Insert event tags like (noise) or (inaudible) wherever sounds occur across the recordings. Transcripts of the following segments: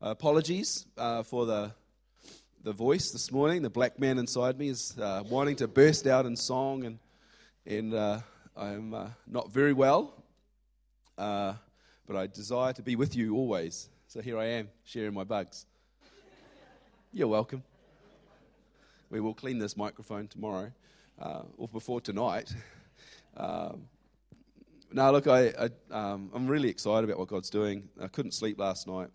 apologies uh, for the, the voice this morning. The black man inside me is uh, wanting to burst out in song, and, and uh, I'm uh, not very well, uh, but I desire to be with you always. So here I am, sharing my bugs. You're welcome. We will clean this microphone tomorrow, uh, or before tonight. Um, no, look, I, I, um, I'm really excited about what God's doing. I couldn't sleep last night.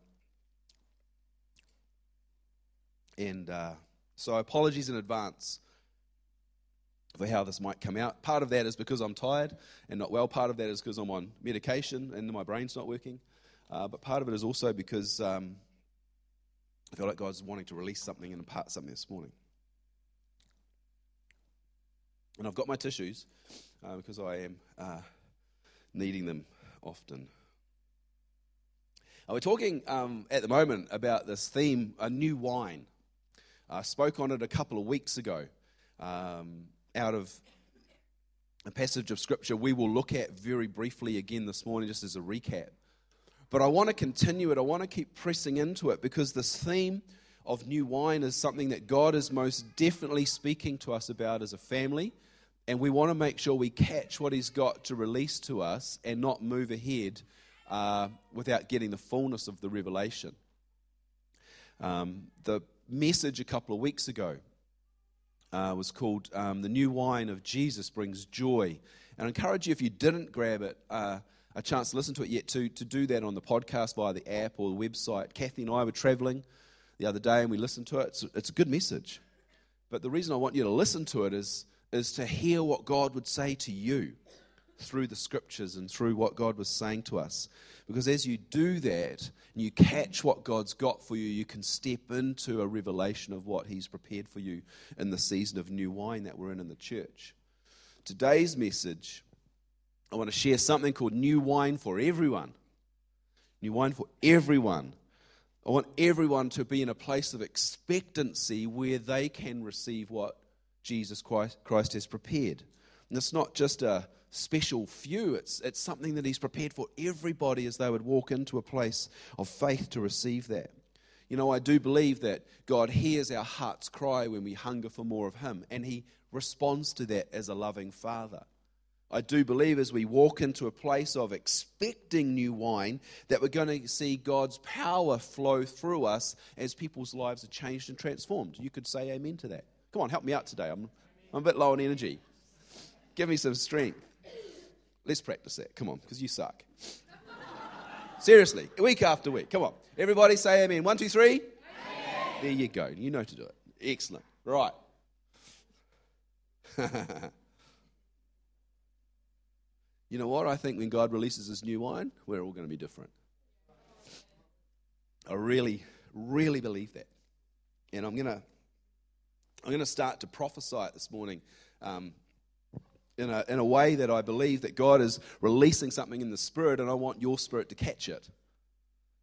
And uh, so, apologies in advance for how this might come out. Part of that is because I'm tired and not well. Part of that is because I'm on medication and my brain's not working. Uh, but part of it is also because um, I feel like God's wanting to release something and impart something this morning. And I've got my tissues uh, because I am uh, needing them often. we're talking um, at the moment about this theme, a new wine. I spoke on it a couple of weeks ago um, out of a passage of scripture we will look at very briefly again this morning, just as a recap. But I want to continue it. I want to keep pressing into it because this theme of new wine is something that God is most definitely speaking to us about as a family. And we want to make sure we catch what He's got to release to us and not move ahead uh, without getting the fullness of the revelation. Um, the message a couple of weeks ago uh, was called um, The New Wine of Jesus Brings Joy. And I encourage you, if you didn't grab it, uh, a chance to listen to it yet, to, to do that on the podcast via the app or the website. Kathy and I were traveling the other day and we listened to it. It's, it's a good message. But the reason I want you to listen to it is, is to hear what God would say to you through the scriptures and through what God was saying to us. Because as you do that and you catch what God's got for you, you can step into a revelation of what He's prepared for you in the season of new wine that we're in in the church. Today's message, I want to share something called New Wine for Everyone. New wine for everyone. I want everyone to be in a place of expectancy where they can receive what Jesus Christ has prepared. And it's not just a special few. It's, it's something that He's prepared for everybody as they would walk into a place of faith to receive that. You know, I do believe that God hears our heart's cry when we hunger for more of Him, and He responds to that as a loving Father. I do believe as we walk into a place of expecting new wine that we're going to see God's power flow through us as people's lives are changed and transformed. You could say amen to that. Come on, help me out today. I'm, I'm a bit low on energy. Give me some strength. Let's practice that. Come on, because you suck. Seriously, week after week. Come on. Everybody say amen. One, two, three. Amen. There you go. You know to do it. Excellent. Right. (laughs) you know what? I think when God releases his new wine, we're all going to be different. I really, really believe that. And I'm going to I'm going to start to prophesy it this morning um, in a, in a way that I believe that God is releasing something in the spirit, and I want your spirit to catch it.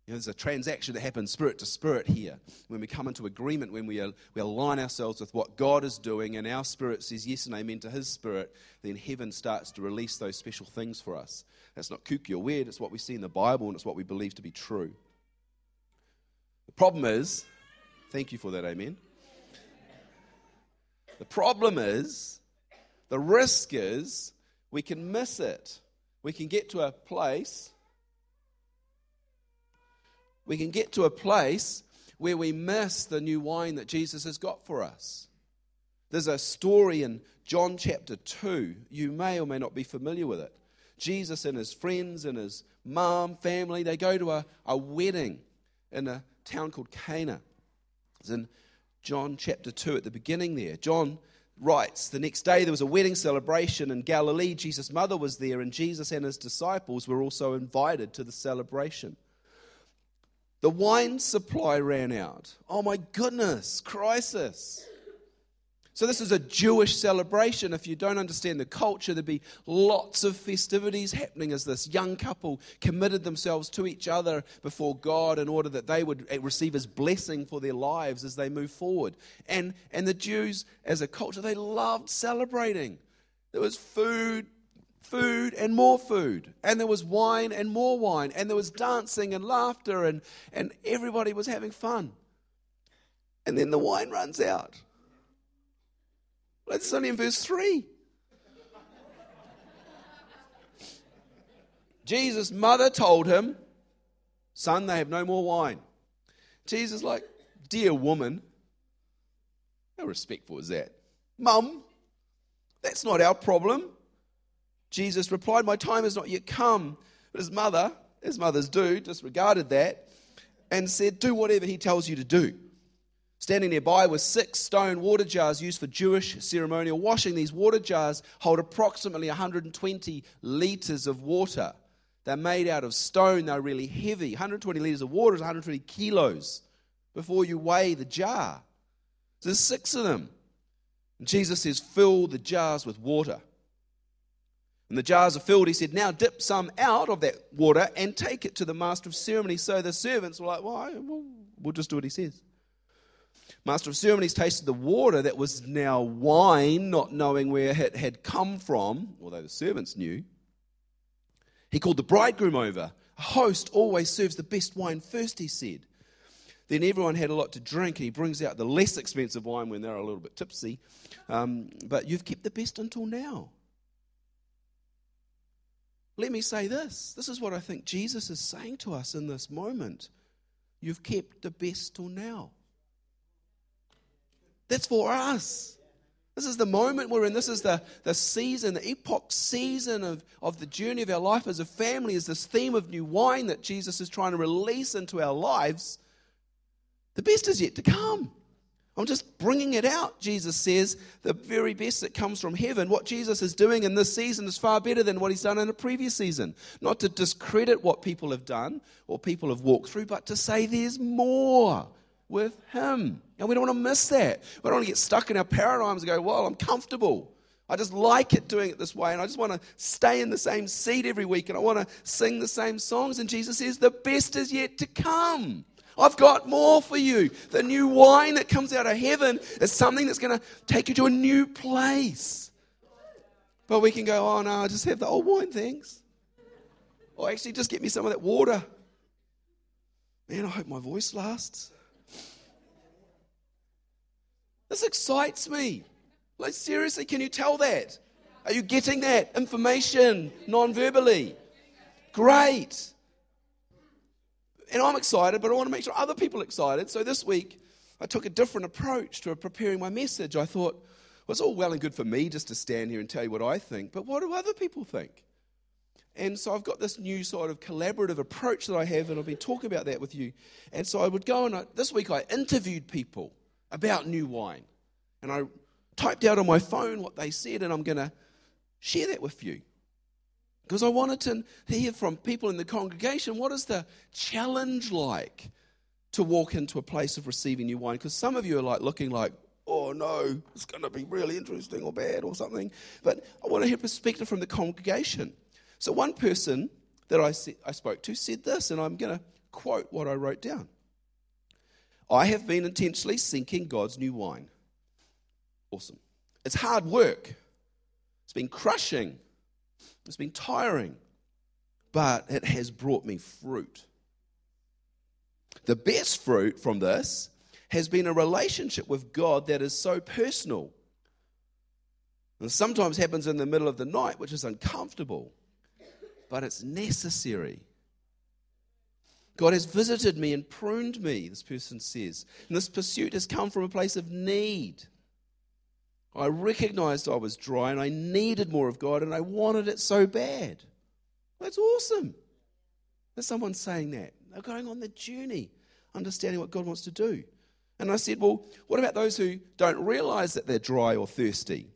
You know, there's a transaction that happens spirit to spirit here. When we come into agreement, when we, we align ourselves with what God is doing, and our spirit says yes and amen to His spirit, then heaven starts to release those special things for us. That's not kooky or weird, it's what we see in the Bible, and it's what we believe to be true. The problem is, thank you for that, amen. The problem is, the risk is we can miss it. We can get to a place, we can get to a place where we miss the new wine that Jesus has got for us. There's a story in John chapter 2. You may or may not be familiar with it. Jesus and his friends and his mom, family, they go to a, a wedding in a town called Cana. It's in John chapter 2 at the beginning there. John writes The next day there was a wedding celebration in Galilee. Jesus' mother was there, and Jesus and his disciples were also invited to the celebration. The wine supply ran out. Oh my goodness, crisis. So, this is a Jewish celebration. If you don't understand the culture, there'd be lots of festivities happening as this young couple committed themselves to each other before God in order that they would receive His blessing for their lives as they move forward. And, and the Jews, as a culture, they loved celebrating. There was food, food and more food. And there was wine and more wine. And there was dancing and laughter, and, and everybody was having fun. And then the wine runs out. That's only in verse 3. Jesus' mother told him, Son, they have no more wine. Jesus, like, dear woman, how respectful is that? Mum, that's not our problem. Jesus replied, My time has not yet come. But his mother, as mothers do, disregarded that and said, Do whatever he tells you to do. Standing nearby were six stone water jars used for Jewish ceremonial washing. These water jars hold approximately 120 liters of water. They're made out of stone, they're really heavy. 120 liters of water is 120 kilos before you weigh the jar. So there's six of them. And Jesus says, Fill the jars with water. And the jars are filled, he said, Now dip some out of that water and take it to the master of ceremonies. So the servants were like, Well, we'll just do what he says. Master of ceremonies tasted the water that was now wine, not knowing where it had come from, although the servants knew. He called the bridegroom over. A host always serves the best wine first, he said. Then everyone had a lot to drink, and he brings out the less expensive wine when they're a little bit tipsy. Um, but you've kept the best until now. Let me say this this is what I think Jesus is saying to us in this moment. You've kept the best till now. That's for us. This is the moment we're in. This is the, the season, the epoch season of, of the journey of our life as a family, is this theme of new wine that Jesus is trying to release into our lives. The best is yet to come. I'm just bringing it out, Jesus says. The very best that comes from heaven. What Jesus is doing in this season is far better than what he's done in a previous season. Not to discredit what people have done or people have walked through, but to say there's more with Him. And we don't want to miss that. We don't want to get stuck in our paradigms and go, well, I'm comfortable. I just like it doing it this way, and I just want to stay in the same seat every week, and I want to sing the same songs. And Jesus says, The best is yet to come. I've got more for you. The new wine that comes out of heaven is something that's going to take you to a new place. But we can go, Oh, no, I just have the old wine, thanks. Or actually, just get me some of that water. Man, I hope my voice lasts. This excites me. Like, seriously, can you tell that? Are you getting that information non verbally? Great. And I'm excited, but I want to make sure other people are excited. So this week, I took a different approach to preparing my message. I thought, well, it's all well and good for me just to stand here and tell you what I think, but what do other people think? And so I've got this new sort of collaborative approach that I have, and I've been talking about that with you. And so I would go and I, uh, this week I interviewed people about new wine. And I typed out on my phone what they said, and I'm going to share that with you. Because I wanted to hear from people in the congregation what is the challenge like to walk into a place of receiving new wine? Because some of you are like looking like, oh no, it's going to be really interesting or bad or something. But I want to hear perspective from the congregation. So one person that I, I spoke to said this, and I'm going to quote what I wrote down. I have been intentionally sinking God's new wine. Awesome. It's hard work, it's been crushing, it's been tiring, but it has brought me fruit. The best fruit from this has been a relationship with God that is so personal. And sometimes happens in the middle of the night, which is uncomfortable, but it's necessary. God has visited me and pruned me, this person says. And this pursuit has come from a place of need. I recognized I was dry and I needed more of God and I wanted it so bad. That's awesome. There's someone saying that. They're going on the journey, understanding what God wants to do. And I said, Well, what about those who don't realize that they're dry or thirsty?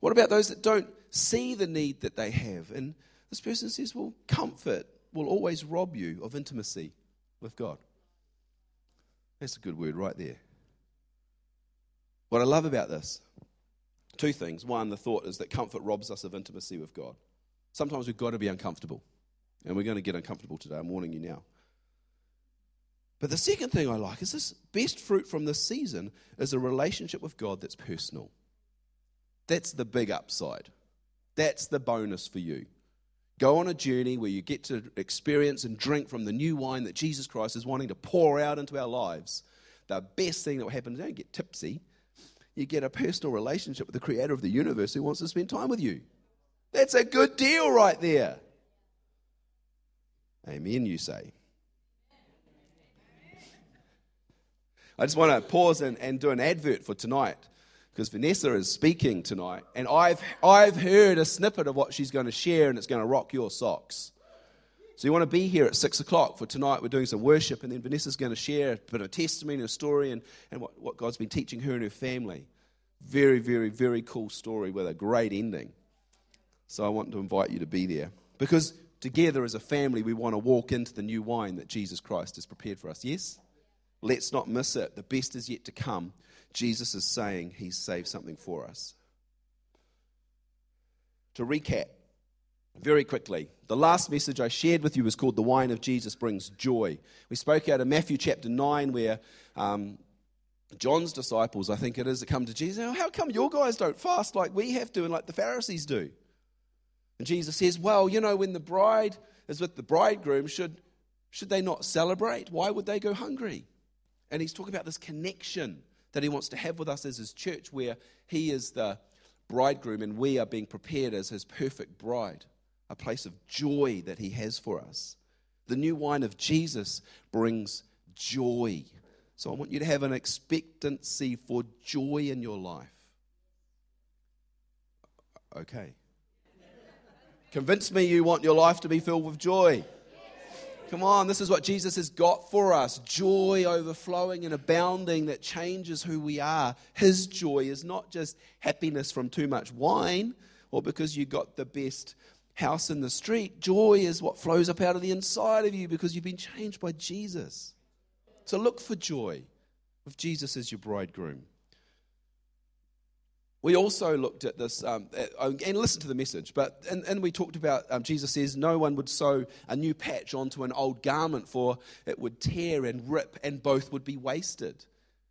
What about those that don't see the need that they have? And this person says, Well, comfort will always rob you of intimacy with God. That's a good word right there. What I love about this, two things. One, the thought is that comfort robs us of intimacy with God. Sometimes we've got to be uncomfortable, and we're going to get uncomfortable today. I'm warning you now. But the second thing I like is this best fruit from this season is a relationship with God that's personal. That's the big upside. That's the bonus for you. Go on a journey where you get to experience and drink from the new wine that Jesus Christ is wanting to pour out into our lives. The best thing that will happen is you don't get tipsy. You get a personal relationship with the creator of the universe who wants to spend time with you. That's a good deal right there. Amen, you say. I just want to pause and, and do an advert for tonight because Vanessa is speaking tonight, and I've, I've heard a snippet of what she's going to share, and it's going to rock your socks. So you want to be here at 6 o'clock for tonight. We're doing some worship, and then Vanessa's going to share a bit of testimony, a story, and, and what, what God's been teaching her and her family. Very, very, very cool story with a great ending. So I want to invite you to be there. Because together as a family, we want to walk into the new wine that Jesus Christ has prepared for us. Yes? Let's not miss it. The best is yet to come. Jesus is saying he's saved something for us. To recap very quickly, the last message I shared with you was called The Wine of Jesus Brings Joy. We spoke out of Matthew chapter 9, where um, John's disciples, I think it is, that come to Jesus. How come your guys don't fast like we have to and like the Pharisees do? And Jesus says, Well, you know, when the bride is with the bridegroom, should, should they not celebrate? Why would they go hungry? And he's talking about this connection that he wants to have with us as his church, where he is the bridegroom and we are being prepared as his perfect bride, a place of joy that he has for us. The new wine of Jesus brings joy. So I want you to have an expectancy for joy in your life. Okay. Convince me you want your life to be filled with joy. Come on, this is what Jesus has got for us joy overflowing and abounding that changes who we are. His joy is not just happiness from too much wine or because you got the best house in the street. Joy is what flows up out of the inside of you because you've been changed by Jesus. So look for joy with Jesus as your bridegroom. We also looked at this um, oh, and listened to the message, but and, and we talked about um, Jesus says no one would sew a new patch onto an old garment, for it would tear and rip, and both would be wasted.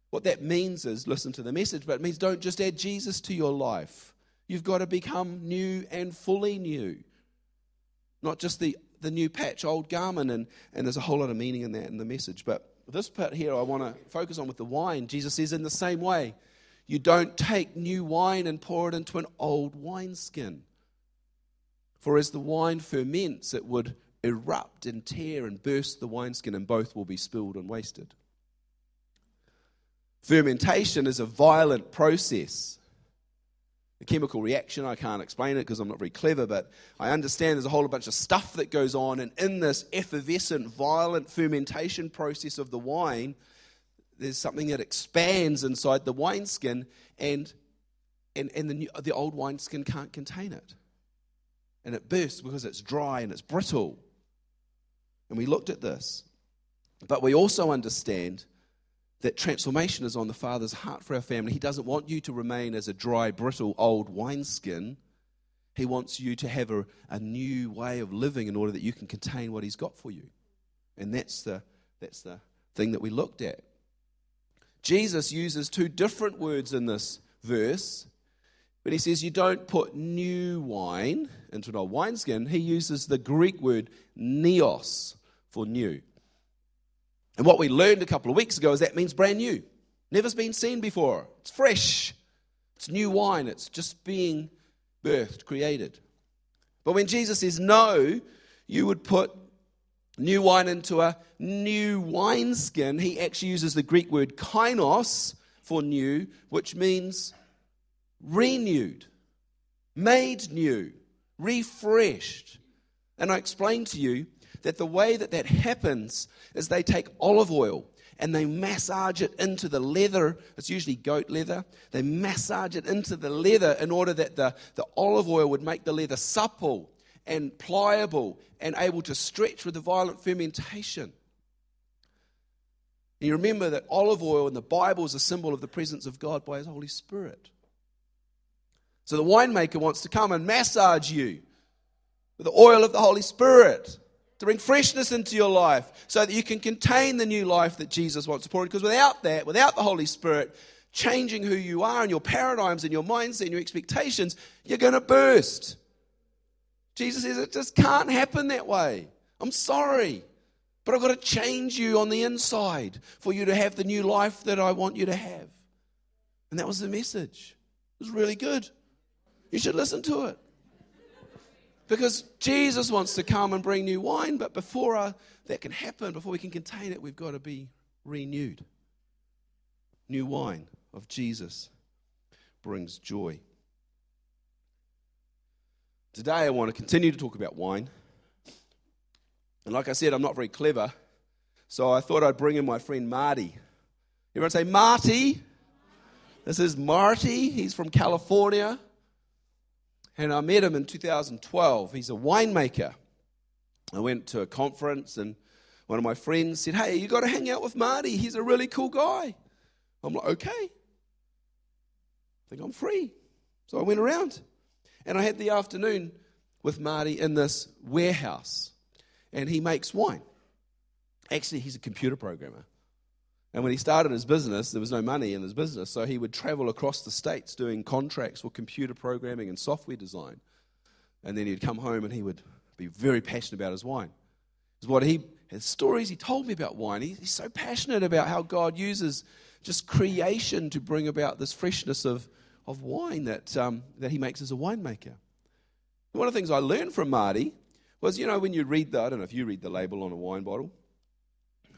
What that means is listen to the message, but it means don't just add Jesus to your life. You've got to become new and fully new, not just the the new patch, old garment, and, and there's a whole lot of meaning in that in the message. But this part here I want to focus on with the wine. Jesus says in the same way you don't take new wine and pour it into an old wineskin. For as the wine ferments, it would erupt and tear and burst the wineskin, and both will be spilled and wasted. Fermentation is a violent process. A chemical reaction, I can't explain it because I'm not very clever, but I understand there's a whole bunch of stuff that goes on, and in this effervescent, violent fermentation process of the wine, there's something that expands inside the wineskin, and, and, and the, new, the old wineskin can't contain it. And it bursts because it's dry and it's brittle. And we looked at this. But we also understand that transformation is on the Father's heart for our family. He doesn't want you to remain as a dry, brittle, old wineskin. He wants you to have a, a new way of living in order that you can contain what He's got for you. And that's the, that's the thing that we looked at. Jesus uses two different words in this verse. When he says you don't put new wine into an old wineskin, he uses the Greek word neos for new. And what we learned a couple of weeks ago is that means brand new. Never's been seen before. It's fresh. It's new wine. It's just being birthed, created. But when Jesus says no, you would put new wine into a new wineskin, he actually uses the Greek word kainos for new, which means renewed, made new, refreshed. And I explained to you that the way that that happens is they take olive oil and they massage it into the leather. It's usually goat leather. They massage it into the leather in order that the, the olive oil would make the leather supple and pliable and able to stretch with the violent fermentation. And you remember that olive oil in the Bible is a symbol of the presence of God by His Holy Spirit. So the winemaker wants to come and massage you with the oil of the Holy Spirit to bring freshness into your life so that you can contain the new life that Jesus wants to pour in. Because without that, without the Holy Spirit changing who you are and your paradigms and your mindset and your expectations, you're going to burst. Jesus says it just can't happen that way. I'm sorry. But I've got to change you on the inside for you to have the new life that I want you to have. And that was the message. It was really good. You should listen to it. Because Jesus wants to come and bring new wine, but before uh, that can happen, before we can contain it, we've got to be renewed. New wine of Jesus brings joy. Today, I want to continue to talk about wine. And like I said, I'm not very clever, so I thought I'd bring in my friend Marty. Everyone say, Marty. This is Marty. He's from California. And I met him in 2012. He's a winemaker. I went to a conference, and one of my friends said, Hey, you got to hang out with Marty. He's a really cool guy. I'm like, Okay. I think I'm free. So I went around. And I had the afternoon with Marty in this warehouse and he makes wine. Actually, he's a computer programmer. And when he started his business, there was no money in his business, so he would travel across the states doing contracts for computer programming and software design. And then he'd come home and he would be very passionate about his wine. Is what he his stories he told me about wine. He, he's so passionate about how God uses just creation to bring about this freshness of, of wine that, um, that he makes as a winemaker. One of the things I learned from Marty was, you know, when you read the, I don't know if you read the label on a wine bottle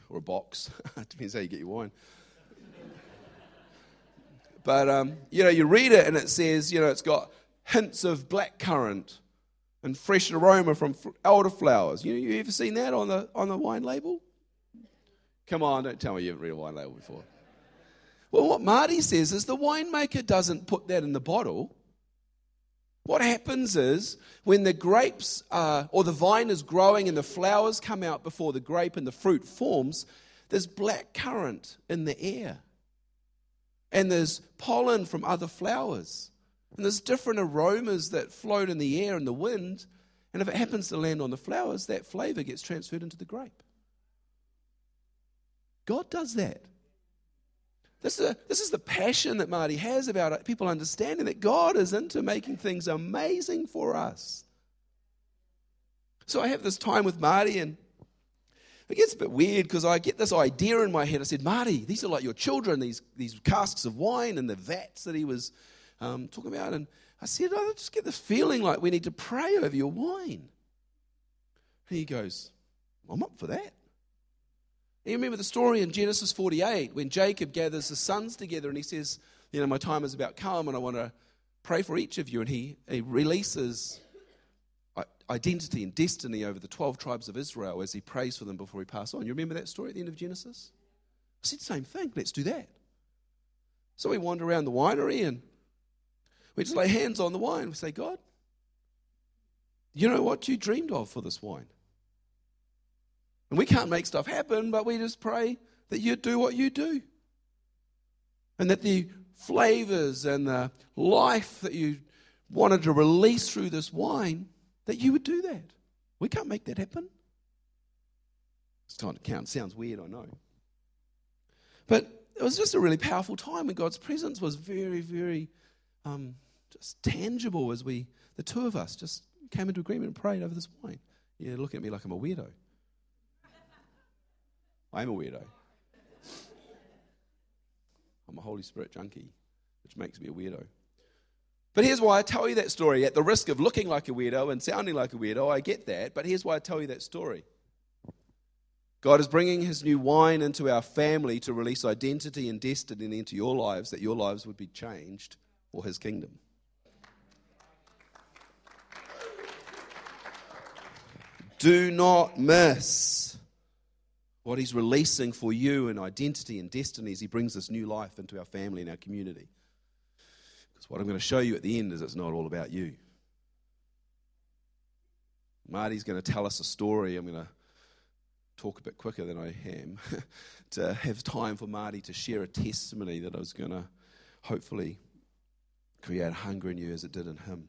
or a box, (laughs) depends how you get your wine. but, um, you know, you read it and it says, you know, it's got hints of black currant and fresh aroma from elderflowers. You, you ever seen that on the, on the wine label? Come on, don't tell me you haven't read a wine label before. Well, what Marty says is the winemaker doesn't put that in the bottle. What happens is when the grapes are, or the vine is growing and the flowers come out before the grape and the fruit forms, there's black currant in the air. And there's pollen from other flowers. And there's different aromas that float in the air and the wind. And if it happens to land on the flowers, that flavor gets transferred into the grape. God does that. This is, a, this is the passion that Marty has about it, people understanding that God is into making things amazing for us. So I have this time with Marty, and it gets a bit weird because I get this idea in my head. I said, Marty, these are like your children, these, these casks of wine and the vats that he was um, talking about. And I said, I just get this feeling like we need to pray over your wine. And he goes, I'm up for that. You remember the story in Genesis 48 when Jacob gathers his sons together and he says, You know, my time is about come and I want to pray for each of you. And he, he releases identity and destiny over the 12 tribes of Israel as he prays for them before he passes on. You remember that story at the end of Genesis? I said, Same thing, let's do that. So we wander around the winery and we just lay hands on the wine. We say, God, you know what you dreamed of for this wine? And we can't make stuff happen, but we just pray that you do what you do. And that the flavors and the life that you wanted to release through this wine, that you would do that. We can't make that happen. It's kind of count. Sounds weird, I know. But it was just a really powerful time, and God's presence was very, very um, just tangible as we, the two of us, just came into agreement and prayed over this wine. You're looking at me like I'm a weirdo. I'm a weirdo. I'm a Holy Spirit junkie, which makes me a weirdo. But here's why I tell you that story. At the risk of looking like a weirdo and sounding like a weirdo, I get that. But here's why I tell you that story. God is bringing his new wine into our family to release identity and destiny into your lives, that your lives would be changed for his kingdom. Do not miss what He's releasing for you and identity and destiny is He brings this new life into our family and our community. Because what I'm going to show you at the end is it's not all about you. Marty's going to tell us a story. I'm going to talk a bit quicker than I am (laughs) to have time for Marty to share a testimony that I was going to hopefully create hunger in you as it did in him.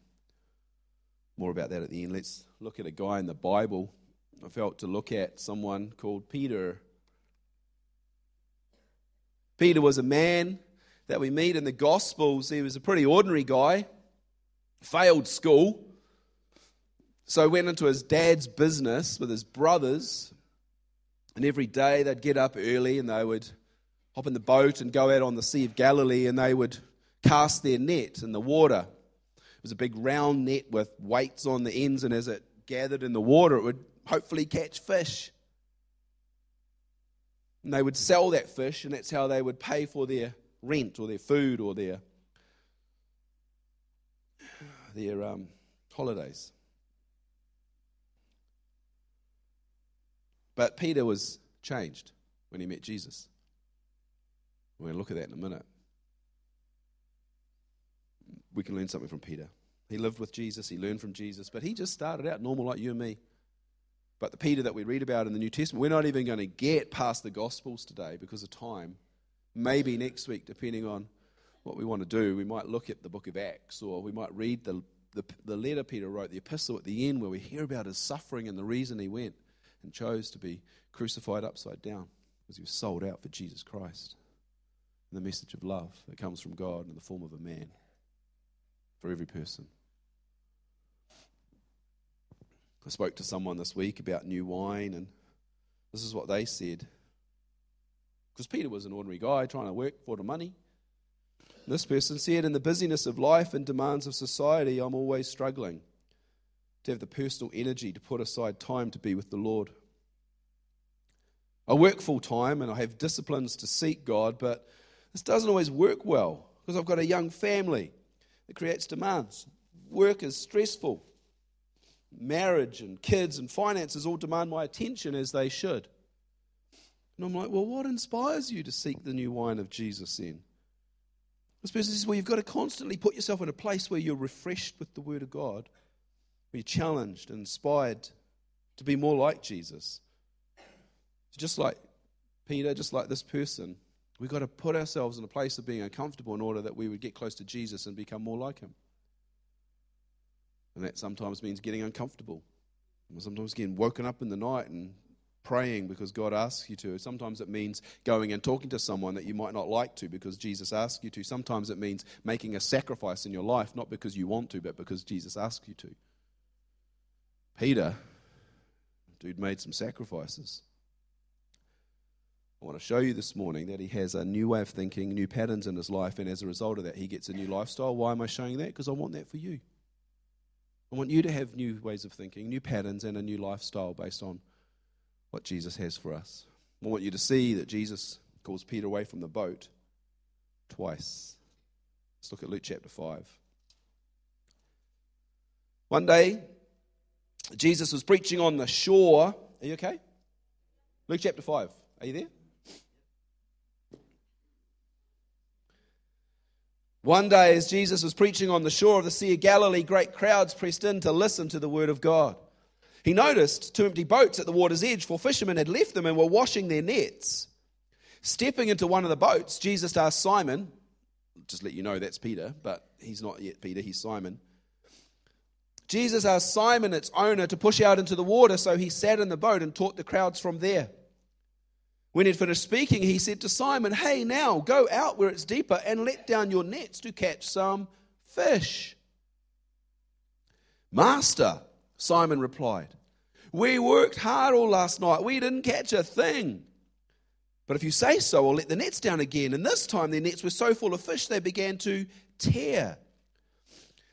More about that at the end. Let's look at a guy in the Bible I felt to look at someone called Peter. Peter was a man that we meet in the Gospels. He was a pretty ordinary guy, failed school, So went into his dad's business with his brothers, and every day they'd get up early and they would hop in the boat and go out on the Sea of Galilee and they would cast their net in the water. It was a big round net with weights on the ends, and as it gathered in the water, it would hopefully catch fish. And they would sell that fish, and that's how they would pay for their rent or their food or their, their um, holidays. But Peter was changed when he met Jesus. We're going to look at that in a minute. We can learn something from Peter. He lived with Jesus, he learned from Jesus, but he just started out normal like you and me. But the Peter that we read about in the New Testament, we're not even going to get past the Gospels today because of time. Maybe next week, depending on what we want to do, we might look at the book of Acts or we might read the, the, the letter Peter wrote, the epistle at the end, where we hear about his suffering and the reason he went and chose to be crucified upside down because he was sold out for Jesus Christ. And the message of love that comes from God in the form of a man for every person. I spoke to someone this week about new wine, and this is what they said. Because Peter was an ordinary guy trying to work for the money. This person said, In the busyness of life and demands of society, I'm always struggling to have the personal energy to put aside time to be with the Lord. I work full time and I have disciplines to seek God, but this doesn't always work well because I've got a young family that creates demands. Work is stressful. Marriage and kids and finances all demand my attention as they should. And I'm like, well, what inspires you to seek the new wine of Jesus then? This person says, well, you've got to constantly put yourself in a place where you're refreshed with the Word of God be challenged and inspired to be more like Jesus. Just like Peter, just like this person, we've got to put ourselves in a place of being uncomfortable in order that we would get close to Jesus and become more like him. And that sometimes means getting uncomfortable. Sometimes getting woken up in the night and praying because God asks you to. Sometimes it means going and talking to someone that you might not like to because Jesus asks you to. Sometimes it means making a sacrifice in your life, not because you want to, but because Jesus asks you to. Peter, dude made some sacrifices. I want to show you this morning that he has a new way of thinking, new patterns in his life, and as a result of that, he gets a new lifestyle. Why am I showing that? Because I want that for you. I want you to have new ways of thinking, new patterns, and a new lifestyle based on what Jesus has for us. I want you to see that Jesus calls Peter away from the boat twice. Let's look at Luke chapter 5. One day, Jesus was preaching on the shore. Are you okay? Luke chapter 5. Are you there? One day, as Jesus was preaching on the shore of the Sea of Galilee, great crowds pressed in to listen to the word of God. He noticed two empty boats at the water's edge, for fishermen had left them and were washing their nets. Stepping into one of the boats, Jesus asked Simon, just let you know that's Peter, but he's not yet Peter, he's Simon. Jesus asked Simon, its owner, to push out into the water, so he sat in the boat and taught the crowds from there. When he'd finished speaking, he said to Simon, Hey, now go out where it's deeper and let down your nets to catch some fish. Master, Simon replied, We worked hard all last night. We didn't catch a thing. But if you say so, I'll let the nets down again. And this time their nets were so full of fish they began to tear.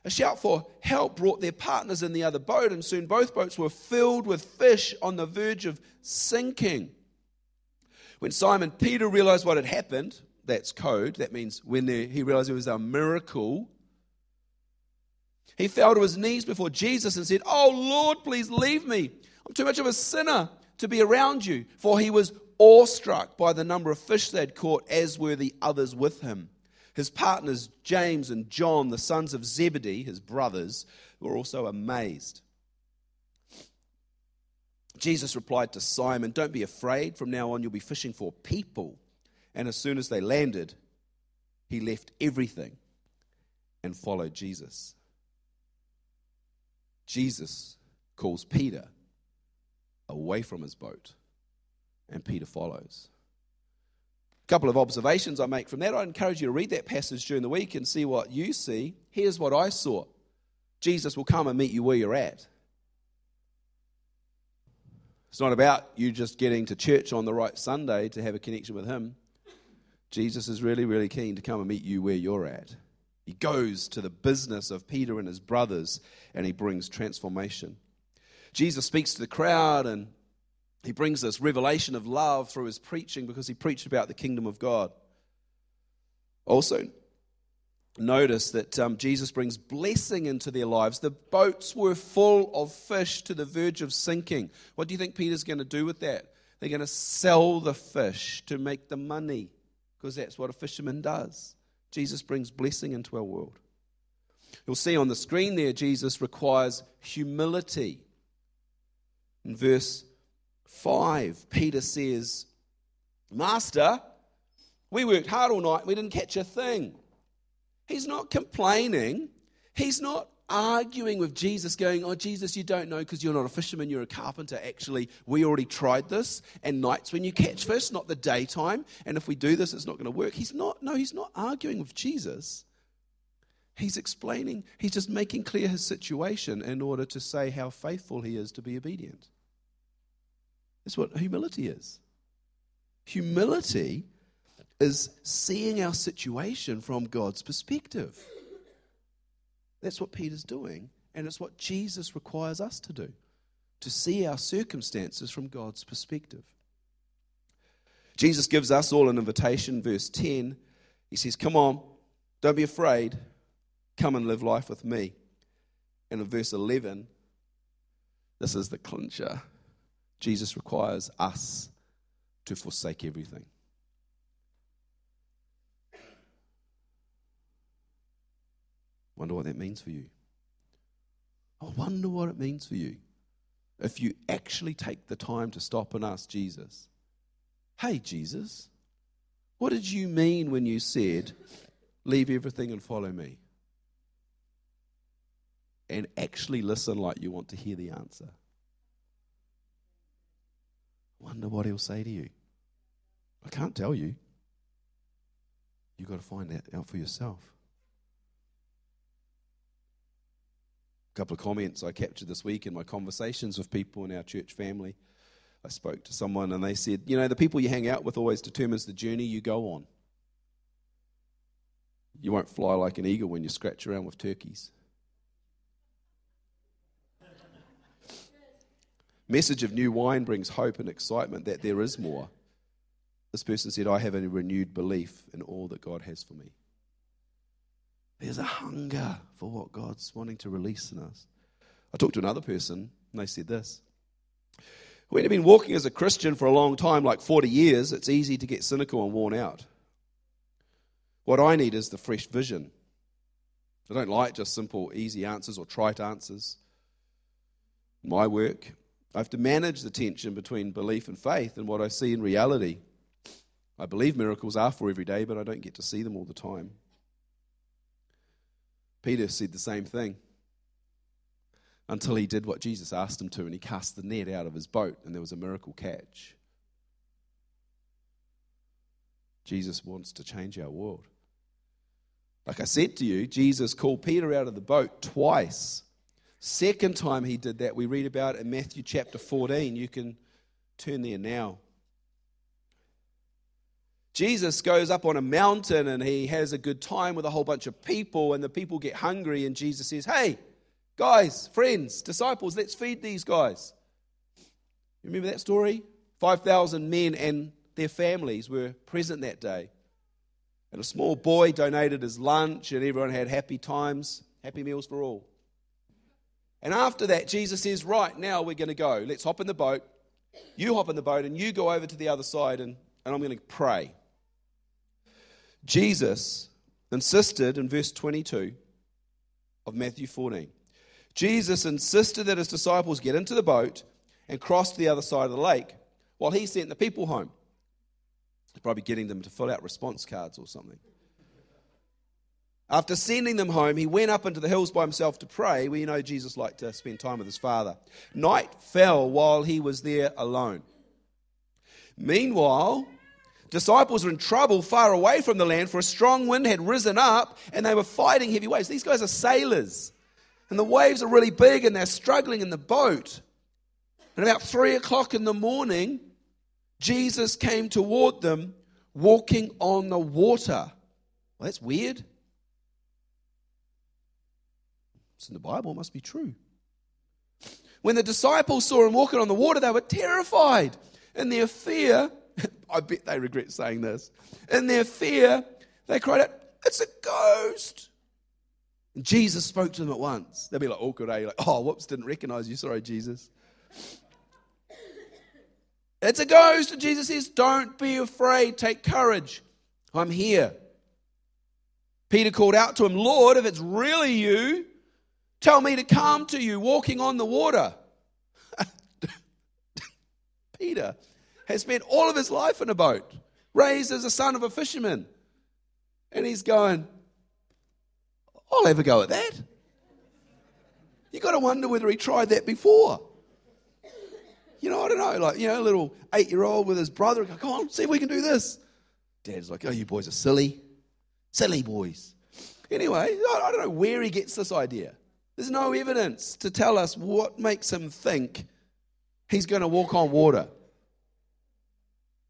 A shout for help brought their partners in the other boat, and soon both boats were filled with fish on the verge of sinking. When Simon Peter realized what had happened, that's code, that means when he realized it was a miracle, he fell to his knees before Jesus and said, Oh Lord, please leave me. I'm too much of a sinner to be around you. For he was awestruck by the number of fish they had caught, as were the others with him. His partners, James and John, the sons of Zebedee, his brothers, were also amazed. Jesus replied to Simon, Don't be afraid. From now on, you'll be fishing for people. And as soon as they landed, he left everything and followed Jesus. Jesus calls Peter away from his boat, and Peter follows. A couple of observations I make from that. I encourage you to read that passage during the week and see what you see. Here's what I saw Jesus will come and meet you where you're at. It's not about you just getting to church on the right Sunday to have a connection with Him. Jesus is really, really keen to come and meet you where you're at. He goes to the business of Peter and his brothers and he brings transformation. Jesus speaks to the crowd and he brings this revelation of love through his preaching because he preached about the kingdom of God. Also, notice that um, Jesus brings blessing into their lives. The boats were full of fish to the verge of sinking. What do you think Peter's going to do with that? They're going to sell the fish to make the money because that's what a fisherman does. Jesus brings blessing into our world. You'll see on the screen there, Jesus requires humility. In verse 5, Peter says, Master, we worked hard all night, we didn't catch a thing. He's not complaining. He's not arguing with Jesus, going, Oh, Jesus, you don't know because you're not a fisherman, you're a carpenter. Actually, we already tried this, and nights when you catch fish, not the daytime. And if we do this, it's not going to work. He's not, no, he's not arguing with Jesus. He's explaining, he's just making clear his situation in order to say how faithful he is to be obedient. That's what humility is. Humility is seeing our situation from God's perspective. That's what Peter's doing, and it's what Jesus requires us to do to see our circumstances from God's perspective. Jesus gives us all an invitation, verse 10. He says, Come on, don't be afraid, come and live life with me. And in verse 11, this is the clincher. Jesus requires us to forsake everything. Wonder what that means for you. I wonder what it means for you if you actually take the time to stop and ask Jesus, Hey, Jesus, what did you mean when you said, Leave everything and follow me? And actually listen like you want to hear the answer. Wonder what he'll say to you. I can't tell you. You've got to find that out for yourself. A couple of comments I captured this week in my conversations with people in our church family. I spoke to someone and they said, You know, the people you hang out with always determines the journey you go on. You won't fly like an eagle when you scratch around with turkeys. Message of new wine brings hope and excitement that there is more. This person said, I have a renewed belief in all that God has for me. There's a hunger for what God's wanting to release in us. I talked to another person, and they said this. When you've been walking as a Christian for a long time, like 40 years, it's easy to get cynical and worn out. What I need is the fresh vision. I don't like just simple, easy answers or trite answers. My work, I have to manage the tension between belief and faith and what I see in reality. I believe miracles are for every day, but I don't get to see them all the time. Peter said the same thing until he did what Jesus asked him to and he cast the net out of his boat and there was a miracle catch. Jesus wants to change our world. Like I said to you, Jesus called Peter out of the boat twice. Second time he did that, we read about in Matthew chapter 14. You can turn there now. Jesus goes up on a mountain and he has a good time with a whole bunch of people, and the people get hungry, and Jesus says, Hey, guys, friends, disciples, let's feed these guys. You remember that story? 5,000 men and their families were present that day. And a small boy donated his lunch, and everyone had happy times, happy meals for all. And after that, Jesus says, Right, now we're going to go. Let's hop in the boat. You hop in the boat, and you go over to the other side, and, and I'm going to pray. Jesus insisted in verse 22 of Matthew 14. Jesus insisted that his disciples get into the boat and cross to the other side of the lake while he sent the people home. Probably getting them to fill out response cards or something. After sending them home, he went up into the hills by himself to pray, where you know Jesus liked to spend time with his Father. Night fell while he was there alone. Meanwhile, disciples were in trouble far away from the land, for a strong wind had risen up and they were fighting heavy waves. These guys are sailors, and the waves are really big and they're struggling in the boat. And about three o'clock in the morning, Jesus came toward them walking on the water. Well, that's weird. It's in the Bible, it must be true. When the disciples saw him walking on the water, they were terrified. In their fear, (laughs) I bet they regret saying this. In their fear, they cried out, It's a ghost. And Jesus spoke to them at once. They'd be like, awkward, eh? Like, oh, whoops, didn't recognize you. Sorry, Jesus. (laughs) It's a ghost. And Jesus says, Don't be afraid. Take courage. I'm here. Peter called out to him, Lord, if it's really you, tell me to come to you walking on the water. (laughs) Peter has spent all of his life in a boat, raised as a son of a fisherman. And he's going, I'll have a go at that. You've got to wonder whether he tried that before. You know, I don't know, like, you know, a little eight year old with his brother, come on, see if we can do this. Dad's like, oh, you boys are silly. Silly boys. Anyway, I don't know where he gets this idea. There's no evidence to tell us what makes him think he's going to walk on water.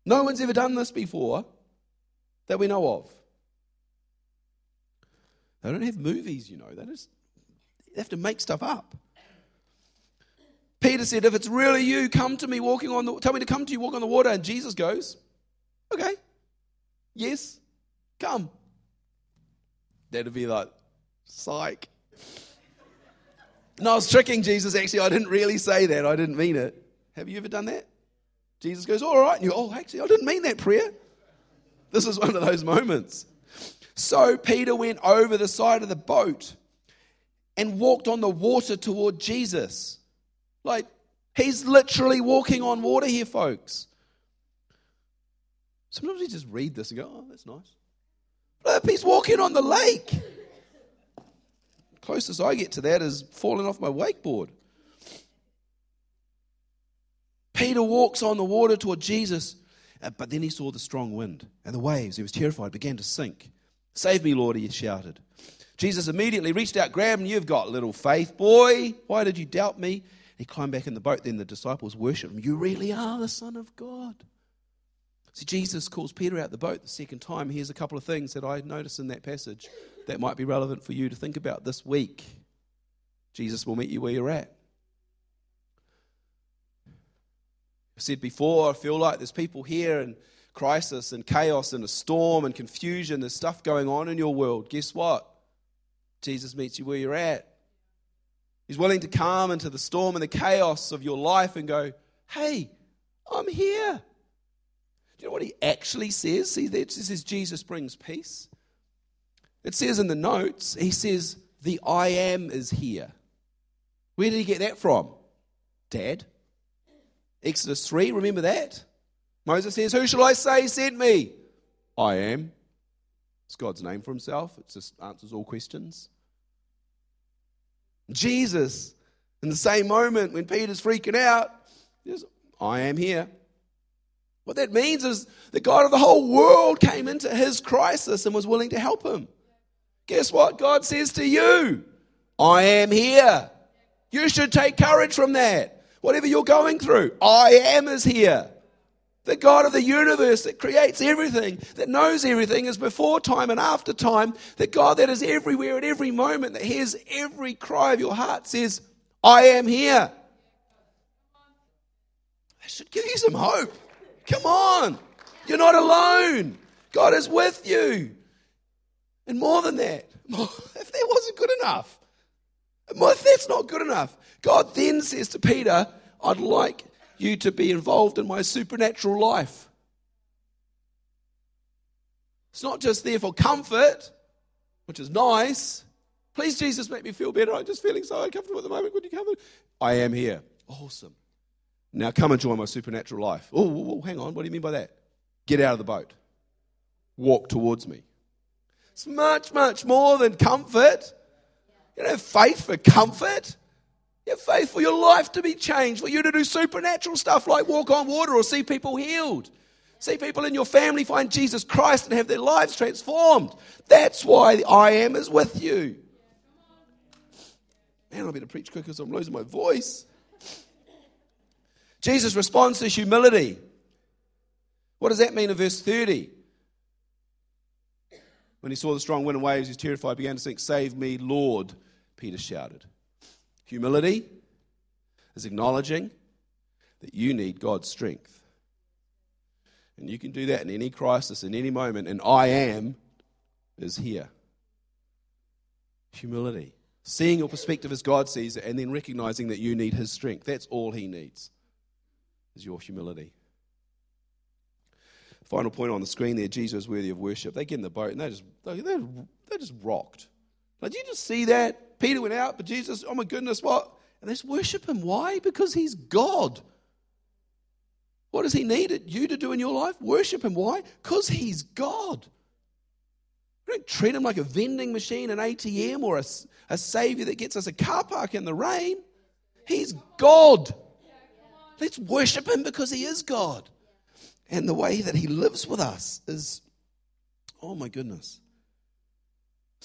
No one's ever done this before that we know of. They don't have movies, you know. They just they have to make stuff up. Peter said, If it's really you, come to me walking on the tell me to come to you walk on the water. And Jesus goes, Okay, yes, come. That'd be like, psych. No, I was tricking Jesus. Actually, I didn't really say that. I didn't mean it. Have you ever done that? Jesus goes, All right. And you go, Oh, actually, I didn't mean that prayer. This is (laughs) one of those moments. So Peter went over the side of the boat and walked on the water toward Jesus. Like, he's literally walking on water here, folks. Sometimes we just read this and go, oh, that's nice. But he's walking on the lake. Closest I get to that is falling off my wakeboard. Peter walks on the water toward Jesus, uh, but then he saw the strong wind and the waves. He was terrified, began to sink. Save me, Lord, he shouted. Jesus immediately reached out, grabbed him. You've got little faith, boy. Why did you doubt me? He climbed back in the boat. Then the disciples worshiped him. You really are the Son of God. See, Jesus calls Peter out the boat the second time. Here's a couple of things that I notice in that passage that might be relevant for you to think about this week. Jesus will meet you where you're at. I've said before, I feel like there's people here and crisis and chaos and a storm and confusion, there's stuff going on in your world, guess what? Jesus meets you where you're at. He's willing to calm into the storm and the chaos of your life and go, hey, I'm here. Do you know what he actually says? See, it says Jesus brings peace. It says in the notes, he says, the I am is here. Where did he get that from? Dad. Exodus 3, remember that? Moses says, Who shall I say sent me? I am. It's God's name for himself. It just answers all questions. Jesus, in the same moment when Peter's freaking out, says, I am here. What that means is the God of the whole world came into his crisis and was willing to help him. Guess what? God says to you, I am here. You should take courage from that. Whatever you're going through, I am is here. The God of the universe that creates everything, that knows everything, is before time and after time. The God that is everywhere at every moment, that hears every cry of your heart, says, I am here. That should give you some hope. Come on. You're not alone. God is with you. And more than that, (laughs) if that wasn't good enough, if that's not good enough, God then says to Peter, I'd like you to be involved in my supernatural life. It's not just there for comfort, which is nice. Please, Jesus, make me feel better. I'm just feeling so uncomfortable at the moment. Would you come? In? I am here. Awesome. Now come and join my supernatural life. Oh, hang on. What do you mean by that? Get out of the boat. Walk towards me. It's much, much more than comfort. You don't have faith for comfort. You have faith for your life to be changed, for you to do supernatural stuff like walk on water or see people healed. See people in your family find Jesus Christ and have their lives transformed. That's why I am is with you. Man, I better preach quick because I'm losing my voice. Jesus responds to humility. What does that mean in verse 30? When he saw the strong wind and waves, he was terrified, began to sink, Save me, Lord, Peter shouted. Humility is acknowledging that you need God's strength. And you can do that in any crisis, in any moment, and I am is here. Humility. Seeing your perspective as God sees it, and then recognizing that you need His strength. That's all He needs, is your humility. Final point on the screen there Jesus is worthy of worship. They get in the boat and they just, they, they, they just rocked. Like, did you just see that? Peter went out, but Jesus, oh my goodness, what? And just worship him. Why? Because he's God. What does he need you to do in your life? Worship him. Why? Because he's God. don't treat him like a vending machine, an ATM, or a, a savior that gets us a car park in the rain. He's God. Let's worship him because he is God. And the way that He lives with us is, oh my goodness.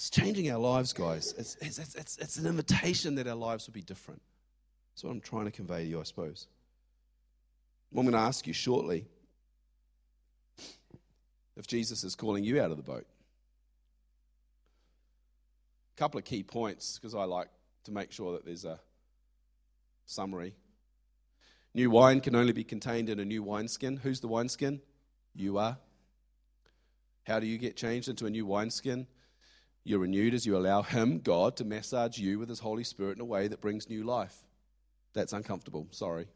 It's changing our lives, guys. It's, it's, it's, it's an invitation that our lives will be different. That's what I'm trying to convey to you, I suppose. I'm going to ask you shortly if Jesus is calling you out of the boat. A couple of key points, because I like to make sure that there's a summary New wine can only be contained in a new wineskin. Who's the wineskin? You are. How do you get changed into a new wineskin? You're renewed as you allow Him, God, to massage you with His Holy Spirit in a way that brings new life. That's uncomfortable, sorry.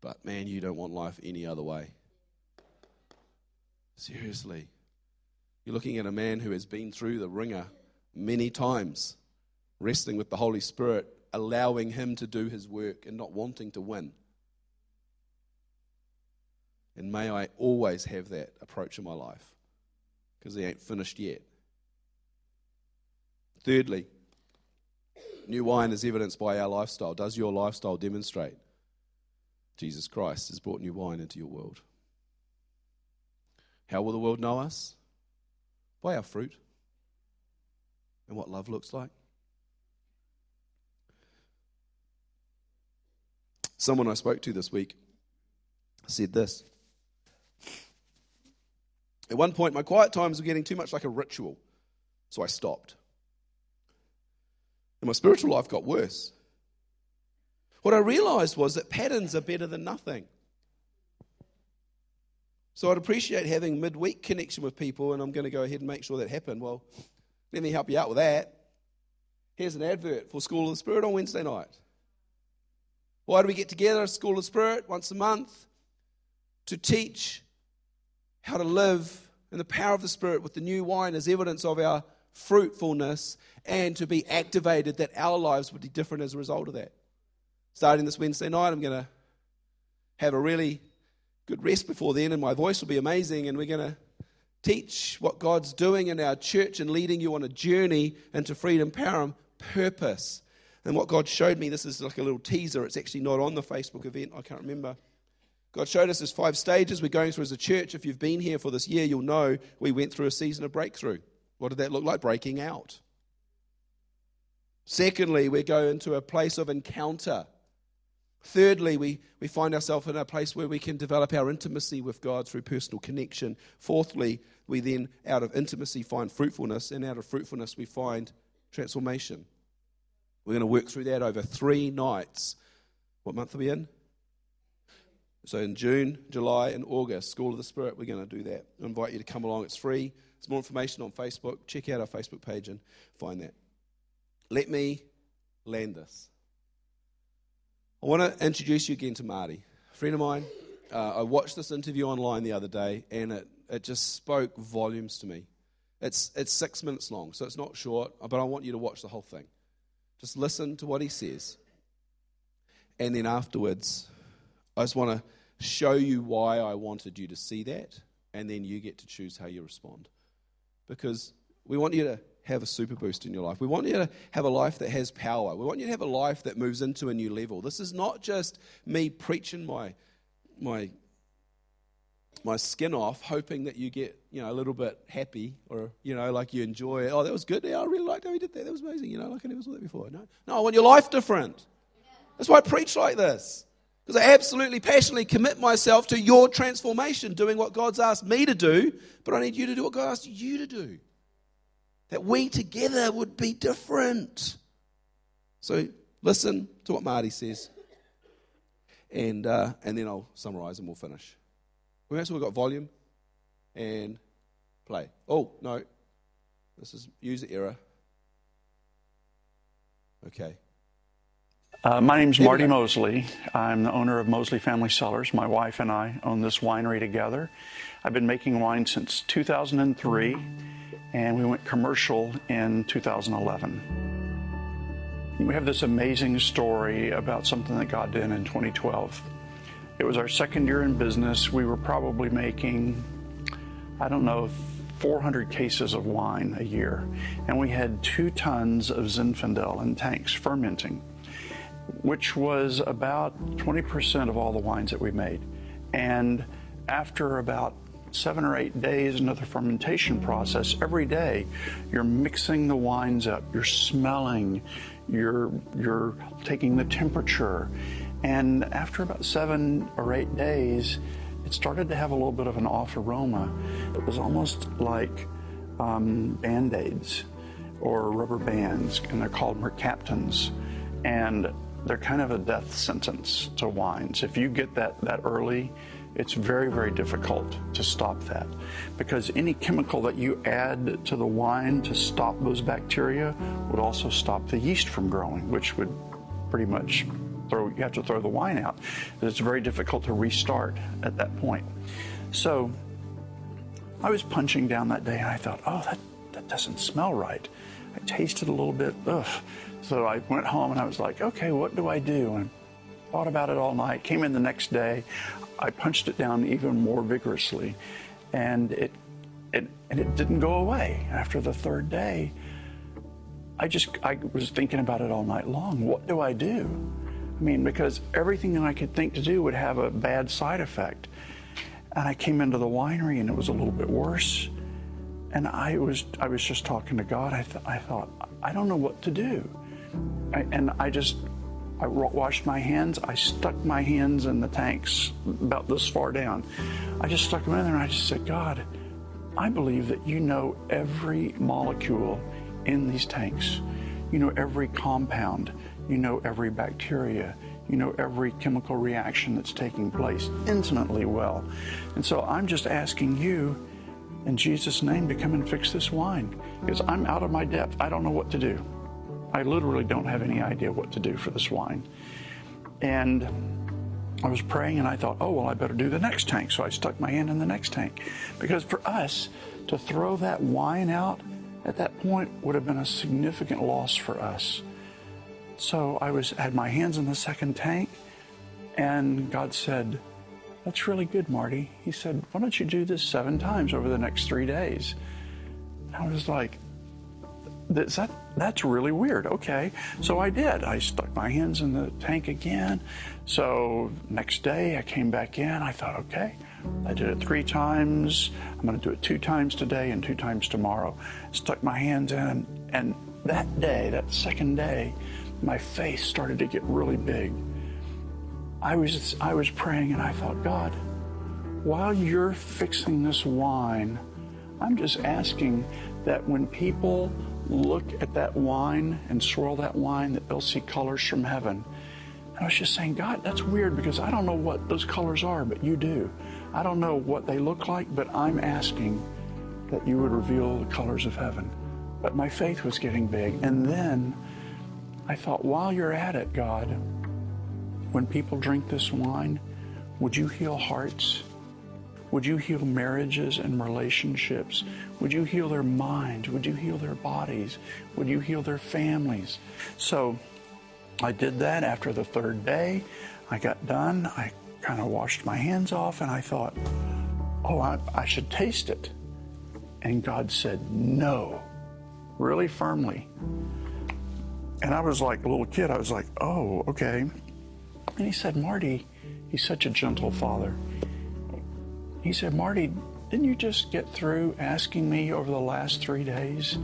But man, you don't want life any other way. Seriously. You're looking at a man who has been through the wringer many times, wrestling with the Holy Spirit allowing him to do his work and not wanting to win. And may I always have that approach in my life because he ain't finished yet. Thirdly, new wine is evidenced by our lifestyle. Does your lifestyle demonstrate Jesus Christ has brought new wine into your world? How will the world know us? By our fruit and what love looks like. Someone I spoke to this week said this. At one point, my quiet times were getting too much like a ritual, so I stopped. And my spiritual life got worse. What I realized was that patterns are better than nothing. So I'd appreciate having midweek connection with people, and I'm going to go ahead and make sure that happen. Well, let me help you out with that. Here's an advert for School of the Spirit on Wednesday night. Why do we get together at School of the Spirit once a month? To teach how to live in the power of the Spirit with the new wine as evidence of our fruitfulness and to be activated that our lives would be different as a result of that. Starting this Wednesday night, I'm going to have a really good rest before then, and my voice will be amazing, and we're going to teach what God's doing in our church and leading you on a journey into freedom, power, and purpose. And what God showed me, this is like a little teaser, it's actually not on the Facebook event, I can't remember. God showed us there's five stages we're going through as a church. If you've been here for this year, you'll know we went through a season of breakthrough. What did that look like? Breaking out. Secondly, we go into a place of encounter. Thirdly, we, we find ourselves in a place where we can develop our intimacy with God through personal connection. Fourthly, we then, out of intimacy, find fruitfulness, and out of fruitfulness, we find transformation. We're going to work through that over three nights. What month are we in? So in June, July, and August, School of the Spirit, we're going to do that. I invite you to come along. It's free. More information on Facebook. Check out our Facebook page and find that. Let me land this. I want to introduce you again to Marty, a friend of mine. Uh, I watched this interview online the other day, and it, it just spoke volumes to me. It's, it's six minutes long, so it's not short, but I want you to watch the whole thing. Just listen to what he says. And then afterwards, I just want to show you why I wanted you to see that, and then you get to choose how you respond. Because we want you to have a super boost in your life. We want you to have a life that has power. We want you to have a life that moves into a new level. This is not just me preaching my, my my skin off, hoping that you get, you know, a little bit happy or, you know, like you enjoy it. Oh, that was good. Yeah, I really liked how he did that. That was amazing. You know, like I never saw that before. No, no I want your life different. That's why I preach like this. Because I absolutely passionately commit myself to your transformation, doing what God's asked me to do, but I need you to do what God asked you to do. That we together would be different. So listen to what Marty says, and, uh, and then I'll summarize and we'll finish. We have got volume and play. Oh, no. This is user error. Okay. Uh, my is Marty Mosley. I'm the owner of Mosley Family Cellars. My wife and I own this winery together. I've been making wine since 2003, and we went commercial in 2011. We have this amazing story about something that God did in 2012. It was our second year in business. We were probably making, I don't know, 400 cases of wine a year, and we had two tons of Zinfandel in tanks fermenting which was about 20% of all the wines that we made. And after about seven or eight days into the fermentation process, every day you're mixing the wines up, you're smelling, you're, you're taking the temperature. And after about seven or eight days, it started to have a little bit of an off aroma. It was almost like um, band aids or rubber bands, and they're called mercaptans. And they're kind of a death sentence to wines. If you get that that early, it's very, very difficult to stop that because any chemical that you add to the wine to stop those bacteria would also stop the yeast from growing, which would pretty much throw you have to throw the wine out. It's very difficult to restart at that point. So I was punching down that day and I thought, oh, that, that doesn't smell right. I tasted a little bit, ugh. So I went home and I was like, okay, what do I do? And thought about it all night. Came in the next day. I punched it down even more vigorously, and it, it and it didn't go away. After the third day, I just I was thinking about it all night long. What do I do? I mean, because everything that I could think to do would have a bad side effect. And I came into the winery and it was a little bit worse. And I was I was just talking to God. I, th- I thought I don't know what to do. I, and I just I washed my hands. I stuck my hands in the tanks about this far down. I just stuck them in there and I just said, God, I believe that you know every molecule in these tanks. You know every compound. You know every bacteria. You know every chemical reaction that's taking place intimately well. And so I'm just asking you in Jesus' name to come and fix this wine because I'm out of my depth. I don't know what to do. I literally don't have any idea what to do for this wine. And I was praying and I thought, oh, well, I better do the next tank. So I stuck my hand in the next tank. Because for us to throw that wine out at that point would have been a significant loss for us. So I was had my hands in the second tank and God said, That's really good, Marty. He said, Why don't you do this seven times over the next three days? And I was like, that's, that, that's really weird. Okay. So I did. I stuck my hands in the tank again. So next day I came back in. I thought, okay, I did it three times. I'm going to do it two times today and two times tomorrow. Stuck my hands in. And that day, that second day, my face started to get really big. I was, I was praying and I thought, God, while you're fixing this wine, I'm just asking that when people look at that wine and swirl that wine, that they'll see colors from heaven. And I was just saying, God, that's weird because I don't know what those colors are, but you do. I don't know what they look like, but I'm asking that you would reveal the colors of heaven. But my faith was getting big. And then I thought, while you're at it, God, when people drink this wine, would you heal hearts? Would you heal marriages and relationships? Would you heal their minds? Would you heal their bodies? Would you heal their families? So I did that after the third day. I got done. I kind of washed my hands off and I thought, oh, I, I should taste it. And God said, no, really firmly. And I was like a little kid. I was like, oh, okay. And he said, Marty, he's such a gentle father. He said, Marty, didn't you just get through asking me over the last three days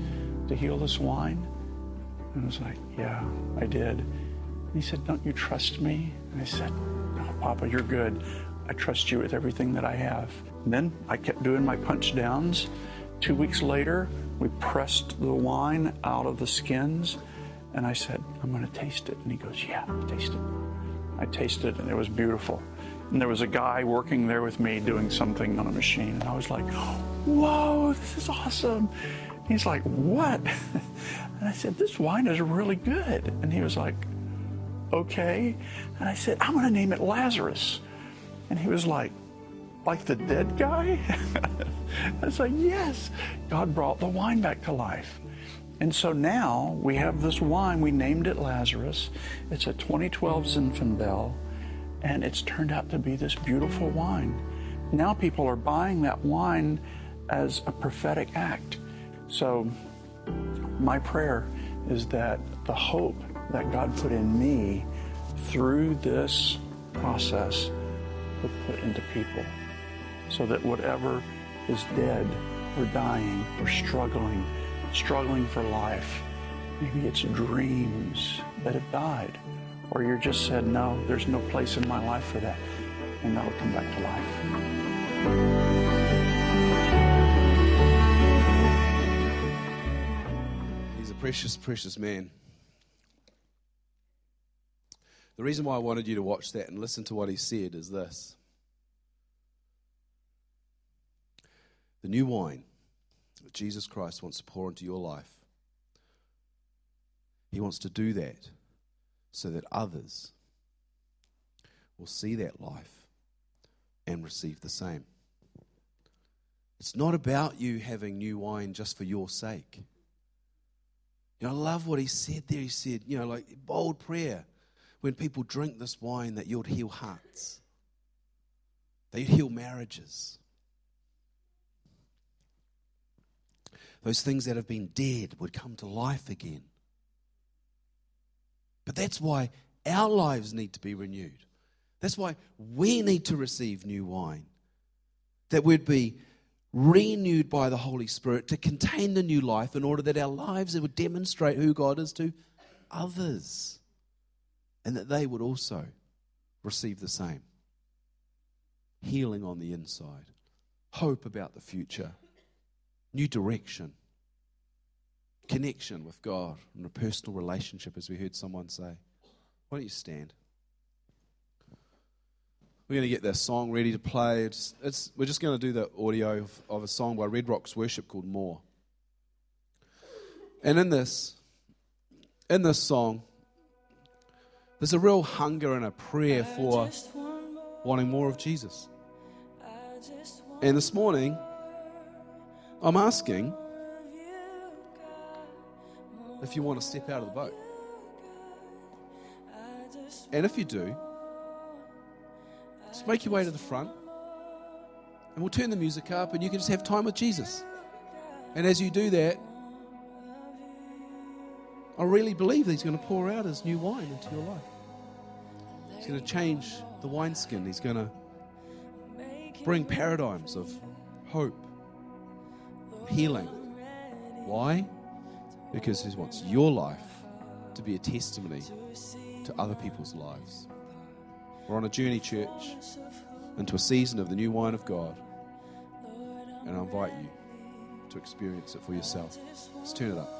to heal this wine? And I was like, Yeah, I did. And he said, Don't you trust me? And I said, No, Papa, you're good. I trust you with everything that I have. And then I kept doing my punch downs. Two weeks later, we pressed the wine out of the skins, and I said, I'm going to taste it. And he goes, Yeah, taste it. I tasted it, and it was beautiful. And there was a guy working there with me doing something on a machine, and I was like, Whoa, this is awesome. He's like, What? (laughs) And I said, This wine is really good. And he was like, Okay. And I said, I'm going to name it Lazarus. And he was like, Like the dead guy? (laughs) I said, Yes. God brought the wine back to life. And so now we have this wine. We named it Lazarus. It's a 2012 Zinfandel, and it's turned out to be this beautiful wine. Now people are buying that wine as a prophetic act. So my prayer is that the hope that God put in me through this process would put into people so that whatever is dead or dying or struggling, struggling for life, maybe it's dreams that have died, or you just said, no, there's no place in my life for that, and that'll come back to life. He's a precious, precious man. The reason why I wanted you to watch that and listen to what he said is this the new wine that Jesus Christ wants to pour into your life. He wants to do that so that others will see that life and receive the same. It's not about you having new wine just for your sake. You know, I love what he said there. He said, you know, like bold prayer. When people drink this wine, that you'd heal hearts, that you'd heal marriages. Those things that have been dead would come to life again. But that's why our lives need to be renewed. That's why we need to receive new wine. That we'd be renewed by the Holy Spirit to contain the new life in order that our lives would demonstrate who God is to others. And that they would also receive the same. Healing on the inside, hope about the future, new direction, connection with God, and a personal relationship, as we heard someone say. Why don't you stand? We're going to get this song ready to play. It's, it's, we're just going to do the audio of, of a song by Red Rocks Worship called More. And in this, in this song, there's a real hunger and a prayer for wanting more of Jesus. And this morning, I'm asking if you want to step out of the boat. And if you do, just make your way to the front and we'll turn the music up and you can just have time with Jesus. And as you do that, I really believe that He's going to pour out His new wine into your life. He's going to change the wineskin. He's going to bring paradigms of hope, healing. Why? Because He wants your life to be a testimony to other people's lives. We're on a journey, church, into a season of the new wine of God. And I invite you to experience it for yourself. Let's turn it up.